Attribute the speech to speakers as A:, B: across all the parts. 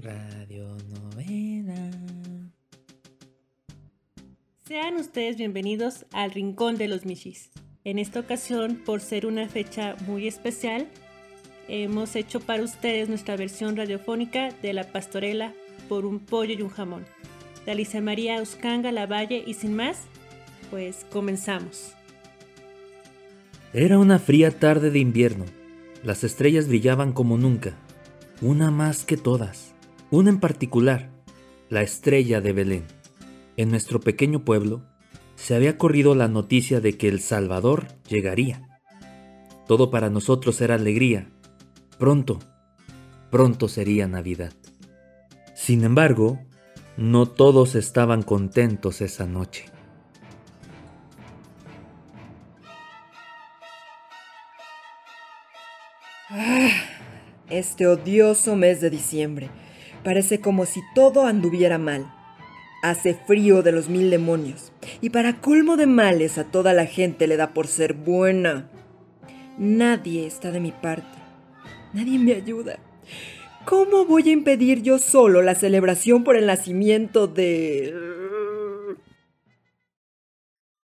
A: Radio Novena.
B: Sean ustedes bienvenidos al Rincón de los Michis. En esta ocasión, por ser una fecha muy especial, hemos hecho para ustedes nuestra versión radiofónica de La Pastorela por un pollo y un jamón. De Alicia María Uscanga Lavalle y sin más, pues comenzamos.
A: Era una fría tarde de invierno. Las estrellas brillaban como nunca, una más que todas. Una en particular, la estrella de Belén. En nuestro pequeño pueblo se había corrido la noticia de que el Salvador llegaría. Todo para nosotros era alegría. Pronto, pronto sería Navidad. Sin embargo, no todos estaban contentos esa noche.
C: Este odioso mes de diciembre. Parece como si todo anduviera mal. Hace frío de los mil demonios. Y para colmo de males a toda la gente le da por ser buena. Nadie está de mi parte. Nadie me ayuda. ¿Cómo voy a impedir yo solo la celebración por el nacimiento de...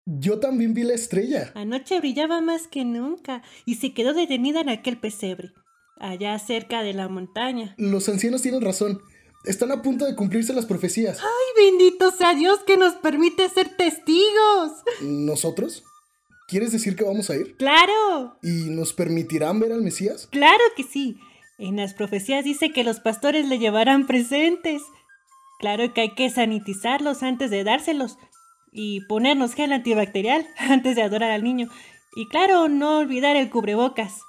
D: Yo también vi la estrella.
B: Anoche brillaba más que nunca y se quedó detenida en aquel pesebre, allá cerca de la montaña.
D: Los ancianos tienen razón. Están a punto de cumplirse las profecías.
B: ¡Ay, bendito sea Dios que nos permite ser testigos!
D: ¿Nosotros? ¿Quieres decir que vamos a ir?
B: ¡Claro!
D: ¿Y nos permitirán ver al Mesías?
B: ¡Claro que sí! En las profecías dice que los pastores le llevarán presentes. Claro que hay que sanitizarlos antes de dárselos y ponernos gel antibacterial antes de adorar al niño. Y claro, no olvidar el cubrebocas.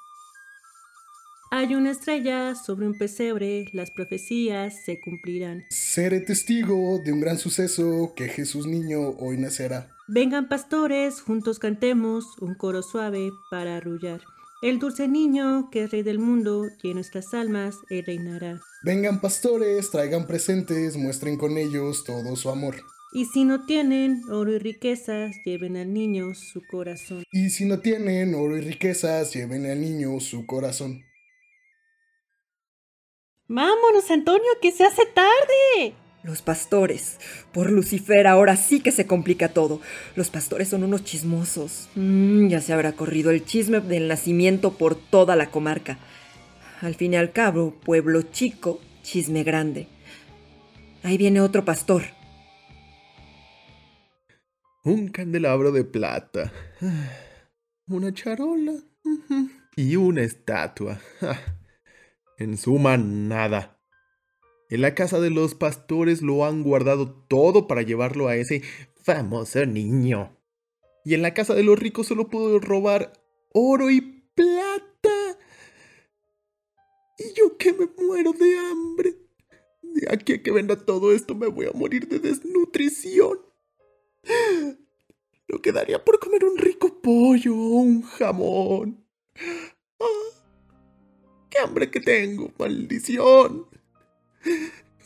B: Hay una estrella sobre un pesebre, las profecías se cumplirán.
D: Seré testigo de un gran suceso que Jesús niño hoy nacerá.
B: Vengan pastores, juntos cantemos un coro suave para arrullar. El dulce niño que es rey del mundo y en nuestras almas él reinará.
D: Vengan pastores, traigan presentes, muestren con ellos todo su amor.
B: Y si no tienen oro y riquezas, lleven al niño su corazón.
D: Y si no tienen oro y riquezas, lleven al niño su corazón.
B: Vámonos, Antonio, que se hace tarde.
C: Los pastores. Por Lucifer, ahora sí que se complica todo. Los pastores son unos chismosos. Mm, ya se habrá corrido el chisme del nacimiento por toda la comarca. Al fin y al cabo, pueblo chico, chisme grande. Ahí viene otro pastor.
E: Un candelabro de plata. Una charola. Y una estatua. En suma, nada. En la casa de los pastores lo han guardado todo para llevarlo a ese famoso niño. Y en la casa de los ricos solo puedo robar oro y plata. Y yo que me muero de hambre. De aquí a que venda todo esto me voy a morir de desnutrición. No quedaría por comer un rico pollo o un jamón. ¡Qué hambre que tengo! ¡Maldición!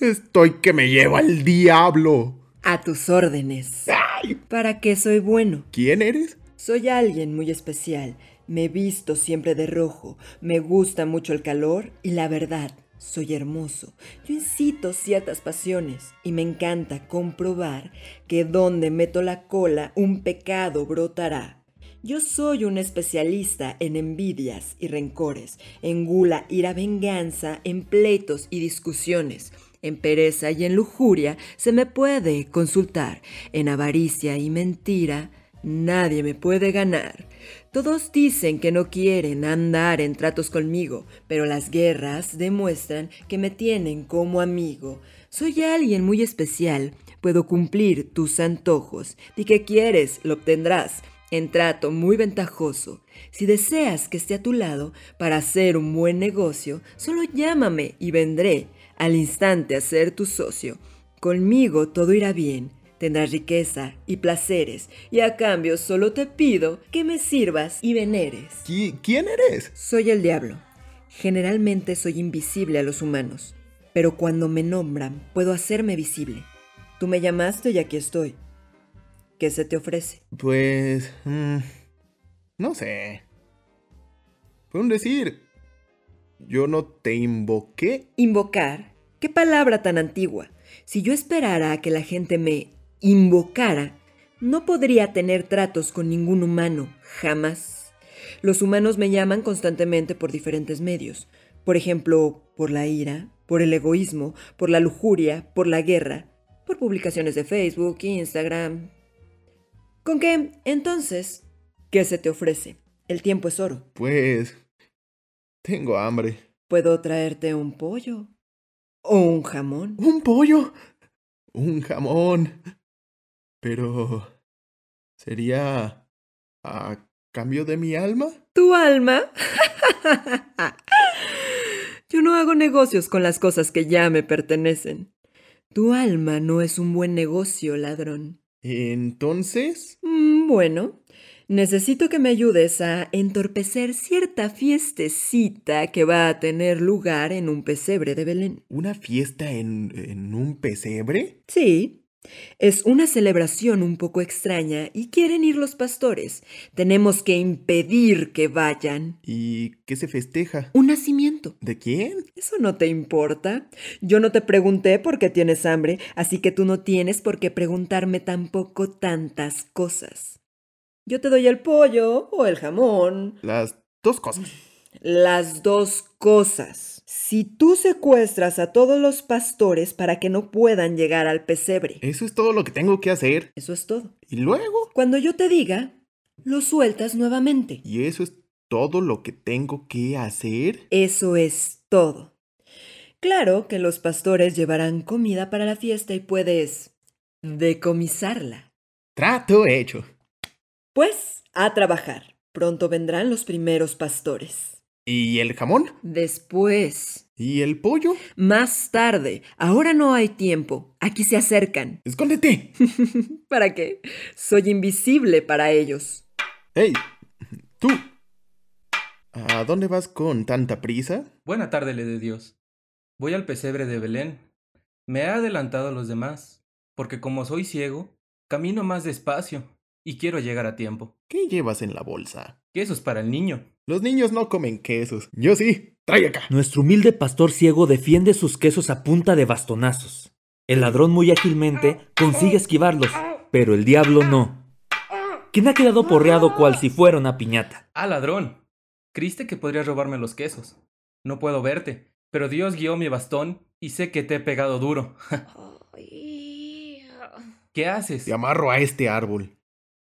E: Estoy que me lleva al diablo.
C: A tus órdenes.
E: ¡Ay!
C: ¿Para qué soy bueno?
E: ¿Quién eres?
C: Soy alguien muy especial. Me visto siempre de rojo. Me gusta mucho el calor y la verdad. Soy hermoso. Yo incito ciertas pasiones y me encanta comprobar que donde meto la cola un pecado brotará. Yo soy un especialista en envidias y rencores, en gula, ira, venganza, en pleitos y discusiones. En pereza y en lujuria se me puede consultar. En avaricia y mentira nadie me puede ganar. Todos dicen que no quieren andar en tratos conmigo, pero las guerras demuestran que me tienen como amigo. Soy alguien muy especial, puedo cumplir tus antojos. Di que quieres, lo obtendrás en trato muy ventajoso. Si deseas que esté a tu lado para hacer un buen negocio, solo llámame y vendré al instante a ser tu socio. Conmigo todo irá bien, tendrás riqueza y placeres, y a cambio solo te pido que me sirvas y veneres.
E: ¿Qui- ¿Quién eres?
C: Soy el diablo. Generalmente soy invisible a los humanos, pero cuando me nombran puedo hacerme visible. Tú me llamaste y aquí estoy. ¿Qué se te ofrece?
E: Pues... mm, no sé. Fue un decir. Yo no te invoqué.
C: Invocar Qué palabra tan antigua. Si yo esperara a que la gente me invocara, no podría tener tratos con ningún humano, jamás. Los humanos me llaman constantemente por diferentes medios. Por ejemplo, por la ira, por el egoísmo, por la lujuria, por la guerra, por publicaciones de Facebook, Instagram. ¿Con qué, entonces, qué se te ofrece? El tiempo es oro.
E: Pues... Tengo hambre.
C: Puedo traerte un pollo. O un jamón.
E: ¿Un pollo? Un jamón. Pero... ¿Sería... a cambio de mi alma?
C: ¿Tu alma? Yo no hago negocios con las cosas que ya me pertenecen. Tu alma no es un buen negocio, ladrón.
E: Entonces...
C: Mm, bueno, necesito que me ayudes a entorpecer cierta fiestecita que va a tener lugar en un pesebre de Belén.
E: ¿Una fiesta en, en un pesebre?
C: Sí, es una celebración un poco extraña y quieren ir los pastores. Tenemos que impedir que vayan.
E: ¿Y qué se festeja?
C: Un nacimiento.
E: ¿De quién?
C: Eso no te importa. Yo no te pregunté por qué tienes hambre, así que tú no tienes por qué preguntarme tampoco tantas cosas. Yo te doy el pollo o el jamón.
E: Las dos cosas.
C: Las dos cosas. Si tú secuestras a todos los pastores para que no puedan llegar al pesebre.
E: Eso es todo lo que tengo que hacer.
C: Eso es todo.
E: ¿Y luego?
C: Cuando yo te diga, lo sueltas nuevamente.
E: ¿Y eso es todo lo que tengo que hacer?
C: Eso es todo. Claro que los pastores llevarán comida para la fiesta y puedes decomisarla.
E: Trato hecho.
C: Pues a trabajar. Pronto vendrán los primeros pastores.
E: ¿Y el jamón?
C: Después.
E: ¿Y el pollo?
C: Más tarde. Ahora no hay tiempo. Aquí se acercan.
E: ¡Escóndete!
C: ¿Para qué? Soy invisible para ellos.
E: ¡Hey! ¡Tú! ¿A dónde vas con tanta prisa?
F: Buena tarde, le de Dios. Voy al pesebre de Belén. Me he adelantado a los demás, porque como soy ciego, camino más despacio y quiero llegar a tiempo.
E: ¿Qué llevas en la bolsa?
F: Quesos para el niño.
E: Los niños no comen quesos. Yo sí. Trae acá.
A: Nuestro humilde pastor ciego defiende sus quesos a punta de bastonazos. El ladrón muy ágilmente consigue esquivarlos, pero el diablo no. ¿Quién ha quedado porreado cual si fuera una piñata?
F: Ah, ladrón. Creíste que podrías robarme los quesos. No puedo verte, pero Dios guió mi bastón y sé que te he pegado duro. ¿Qué haces?
E: Te amarro a este árbol.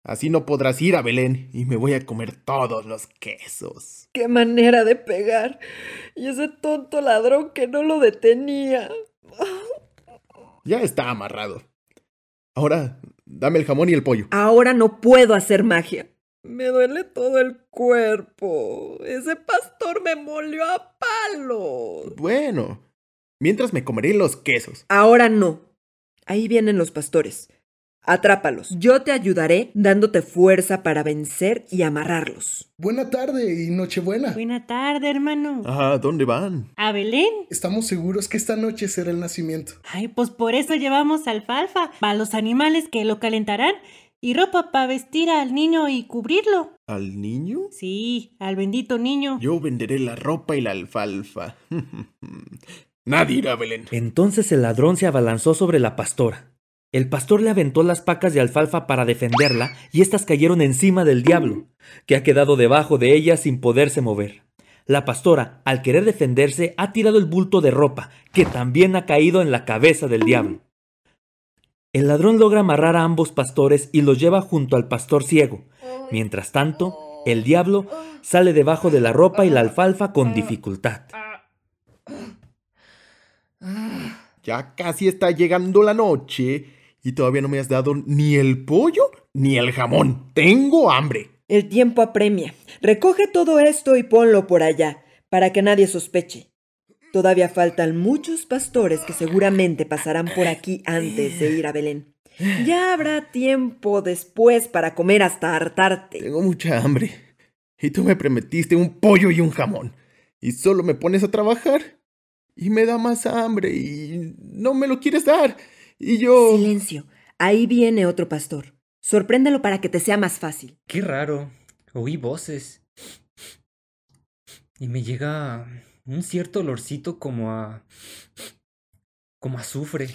E: Así no podrás ir a Belén y me voy a comer todos los quesos.
C: ¡Qué manera de pegar! Y ese tonto ladrón que no lo detenía.
E: Ya está amarrado. Ahora, dame el jamón y el pollo.
C: Ahora no puedo hacer magia. Me duele todo el cuerpo. Ese pastor me molió a palos.
E: Bueno, mientras me comeré los quesos.
C: Ahora no. Ahí vienen los pastores. Atrápalos. Yo te ayudaré dándote fuerza para vencer y amarrarlos.
D: Buena tarde y Nochebuena.
B: Buena tarde, hermano.
E: ¿A dónde van?
B: ¿A Belén?
D: Estamos seguros que esta noche será el nacimiento.
B: Ay, pues por eso llevamos alfalfa para los animales que lo calentarán y ropa para vestir al niño y cubrirlo.
E: ¿Al niño?
B: Sí, al bendito niño.
E: Yo venderé la ropa y la alfalfa. Nadie irá a Belén.
A: Entonces el ladrón se abalanzó sobre la pastora. El pastor le aventó las pacas de alfalfa para defenderla y éstas cayeron encima del diablo, que ha quedado debajo de ella sin poderse mover. La pastora, al querer defenderse, ha tirado el bulto de ropa, que también ha caído en la cabeza del diablo. El ladrón logra amarrar a ambos pastores y los lleva junto al pastor ciego. Mientras tanto, el diablo sale debajo de la ropa y la alfalfa con dificultad.
E: Ya casi está llegando la noche y todavía no me has dado ni el pollo ni el jamón. Tengo hambre.
C: El tiempo apremia. Recoge todo esto y ponlo por allá, para que nadie sospeche. Todavía faltan muchos pastores que seguramente pasarán por aquí antes de ir a Belén. Ya habrá tiempo después para comer hasta hartarte.
E: Tengo mucha hambre. Y tú me prometiste un pollo y un jamón. Y solo me pones a trabajar. Y me da más hambre y no me lo quieres dar. Y yo...
C: Silencio. Ahí viene otro pastor. Sorpréndelo para que te sea más fácil.
F: Qué raro. Oí voces. Y me llega un cierto olorcito como a...
G: como azufre.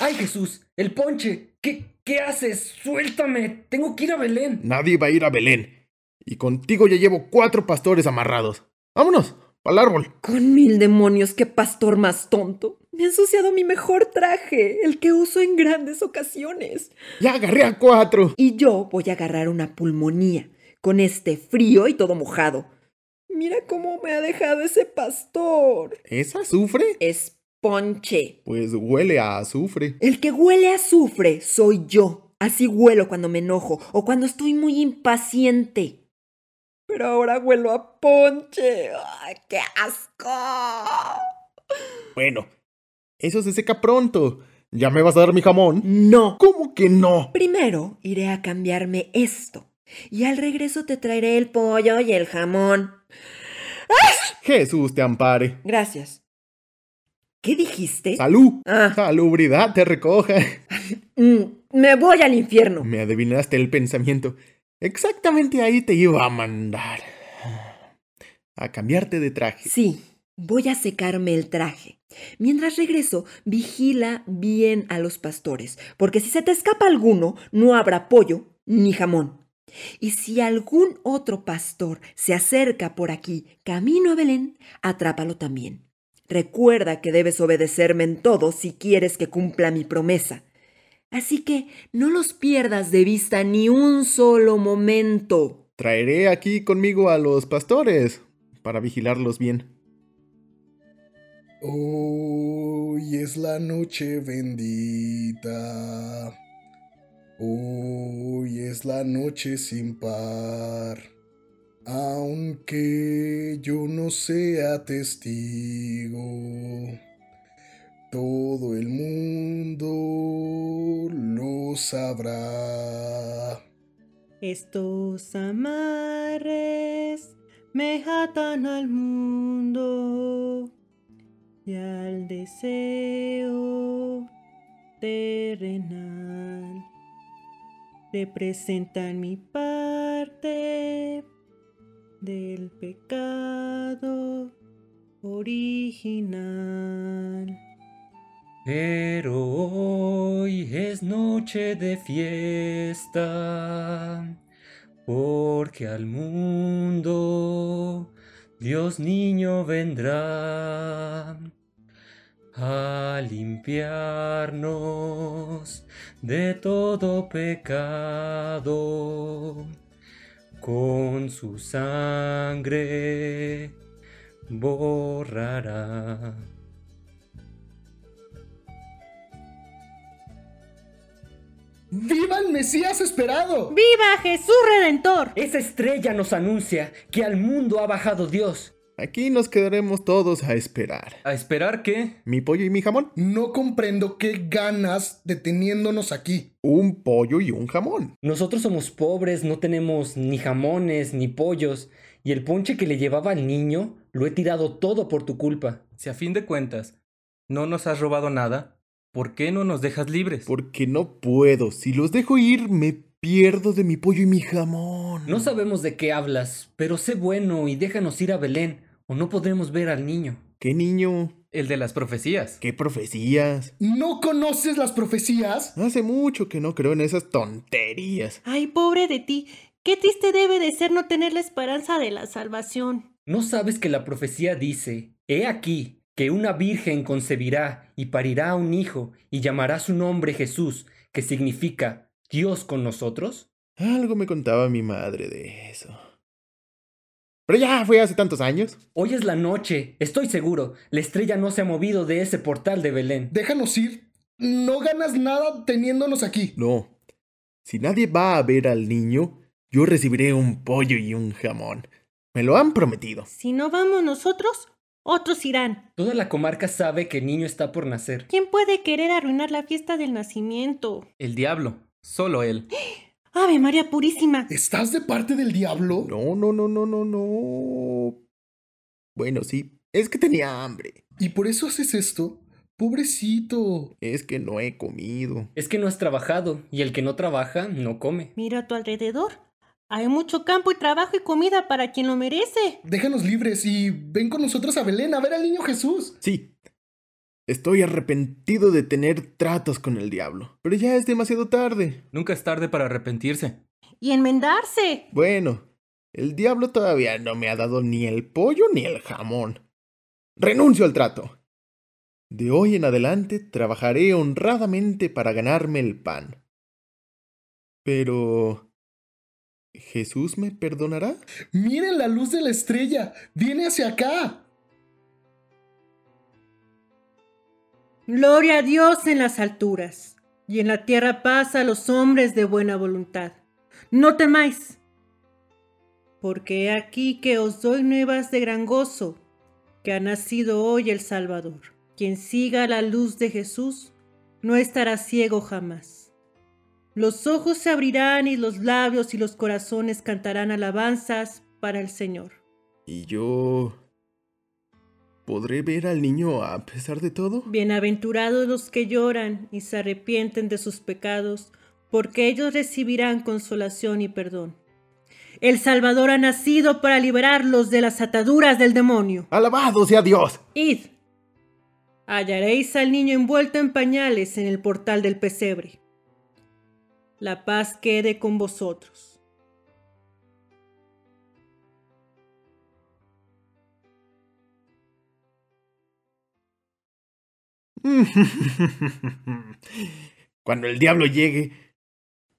G: ¡Ay, Jesús! ¡El ponche! ¿Qué, ¿Qué haces? ¡Suéltame! Tengo que ir a Belén.
E: Nadie va a ir a Belén. Y contigo ya llevo cuatro pastores amarrados. ¡Vámonos! ¡Al árbol!
C: Con mil demonios, qué pastor más tonto. Me ha ensuciado mi mejor traje, el que uso en grandes ocasiones.
E: Ya agarré a cuatro.
C: Y yo voy a agarrar una pulmonía, con este frío y todo mojado. Mira cómo me ha dejado ese pastor.
E: ¿Es azufre?
C: Es ponche.
E: Pues huele a azufre.
C: El que huele a azufre soy yo. Así huelo cuando me enojo o cuando estoy muy impaciente. Pero ahora huelo a ponche. ¡Ay, qué asco!
E: Bueno, eso se seca pronto. ¿Ya me vas a dar mi jamón?
C: No.
E: ¿Cómo que no?
C: Primero iré a cambiarme esto. Y al regreso te traeré el pollo y el jamón.
E: Jesús te ampare.
C: Gracias. ¿Qué dijiste?
E: Salud.
C: Ah,
E: Salubridad te recoja.
C: mm, me voy al infierno.
E: Me adivinaste el pensamiento. Exactamente ahí te iba a mandar. A cambiarte de traje.
C: Sí, voy a secarme el traje. Mientras regreso, vigila bien a los pastores, porque si se te escapa alguno, no habrá pollo ni jamón. Y si algún otro pastor se acerca por aquí, camino a Belén, atrápalo también. Recuerda que debes obedecerme en todo si quieres que cumpla mi promesa. Así que no los pierdas de vista ni un solo momento.
E: Traeré aquí conmigo a los pastores para vigilarlos bien.
D: Hoy es la noche bendita. Hoy es la noche sin par. Aunque yo no sea testigo, todo el mundo lo sabrá.
B: Estos amarres me atan al mundo y al deseo terrenal. Representan mi parte del pecado original.
G: Pero hoy es noche de fiesta, porque al mundo Dios niño vendrá a limpiarnos de todo pecado. Con su sangre borrará.
D: ¡Viva el Mesías esperado!
B: ¡Viva Jesús Redentor!
G: Esa estrella nos anuncia que al mundo ha bajado Dios.
E: Aquí nos quedaremos todos a esperar.
F: ¿A esperar qué?
E: ¿Mi pollo y mi jamón?
D: No comprendo qué ganas deteniéndonos aquí.
E: Un pollo y un jamón.
G: Nosotros somos pobres, no tenemos ni jamones ni pollos, y el ponche que le llevaba al niño lo he tirado todo por tu culpa.
F: Si a fin de cuentas no nos has robado nada, ¿por qué no nos dejas libres?
E: Porque no puedo. Si los dejo ir, me pierdo de mi pollo y mi jamón.
G: No sabemos de qué hablas, pero sé bueno y déjanos ir a Belén, o no podremos ver al niño.
E: ¿Qué niño?
F: El de las profecías.
E: ¿Qué profecías?
D: ¿No conoces las profecías?
E: Hace mucho que no creo en esas tonterías.
B: Ay, pobre de ti. Qué triste debe de ser no tener la esperanza de la salvación.
G: ¿No sabes que la profecía dice, He aquí, que una virgen concebirá y parirá un hijo y llamará su nombre Jesús, que significa Dios con nosotros?
E: Algo me contaba mi madre de eso. Pero ya fue hace tantos años.
G: Hoy es la noche, estoy seguro. La estrella no se ha movido de ese portal de Belén.
D: Déjanos ir. No ganas nada teniéndonos aquí.
E: No. Si nadie va a ver al niño, yo recibiré un pollo y un jamón. Me lo han prometido.
B: Si no vamos nosotros, otros irán.
G: Toda la comarca sabe que el niño está por nacer.
B: ¿Quién puede querer arruinar la fiesta del nacimiento?
F: El diablo. Solo él.
B: Ave María Purísima.
D: ¿Estás de parte del diablo?
E: No, no, no, no, no, no. Bueno, sí. Es que tenía hambre.
D: ¿Y por eso haces esto? Pobrecito.
E: Es que no he comido.
G: Es que no has trabajado, y el que no trabaja no come.
B: Mira a tu alrededor. Hay mucho campo y trabajo y comida para quien lo merece.
D: Déjanos libres y ven con nosotros a Belén a ver al niño Jesús.
E: Sí. Estoy arrepentido de tener tratos con el diablo, pero ya es demasiado tarde.
F: Nunca es tarde para arrepentirse.
B: Y enmendarse.
E: Bueno, el diablo todavía no me ha dado ni el pollo ni el jamón. Renuncio al trato. De hoy en adelante trabajaré honradamente para ganarme el pan. Pero... ¿Jesús me perdonará?
D: Miren la luz de la estrella. Viene hacia acá.
B: Gloria a Dios en las alturas, y en la tierra paz a los hombres de buena voluntad. No temáis, porque he aquí que os doy nuevas de gran gozo, que ha nacido hoy el Salvador. Quien siga la luz de Jesús no estará ciego jamás. Los ojos se abrirán y los labios y los corazones cantarán alabanzas para el Señor.
E: ¿Y yo podré ver al niño a pesar de todo?
B: Bienaventurados los que lloran y se arrepienten de sus pecados, porque ellos recibirán consolación y perdón. El Salvador ha nacido para liberarlos de las ataduras del demonio.
E: ¡Alabado sea Dios!
B: Id. Hallaréis al niño envuelto en pañales en el portal del pesebre. La paz quede con vosotros.
E: Cuando el diablo llegue,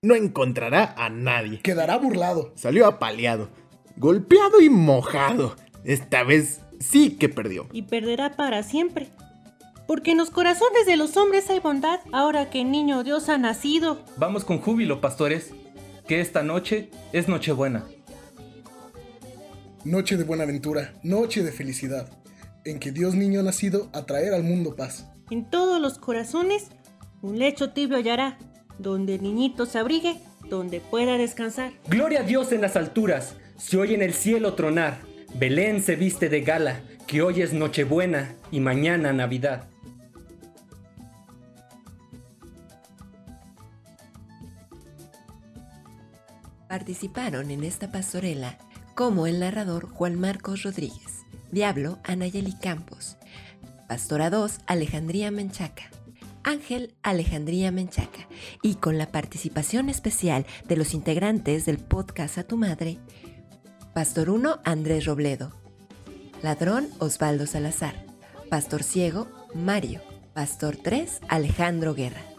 E: no encontrará a nadie.
D: Quedará burlado.
E: Salió apaleado, golpeado y mojado. Esta vez sí que perdió.
B: Y perderá para siempre. Porque en los corazones de los hombres hay bondad, ahora que el niño Dios ha nacido.
F: Vamos con júbilo, pastores, que esta noche es Nochebuena.
D: Noche de buena ventura, noche de felicidad, en que Dios niño ha nacido a traer al mundo paz.
B: En todos los corazones un lecho tibio hallará, donde el niñito se abrigue, donde pueda descansar.
G: Gloria a Dios en las alturas, se oye en el cielo tronar. Belén se viste de gala, que hoy es Nochebuena y mañana Navidad.
H: Participaron en esta pastorela como el narrador Juan Marcos Rodríguez, Diablo Anayeli Campos, Pastora 2 Alejandría Menchaca, Ángel Alejandría Menchaca y con la participación especial de los integrantes del podcast A tu Madre, Pastor 1 Andrés Robledo, Ladrón Osvaldo Salazar, Pastor Ciego Mario, Pastor 3 Alejandro Guerra.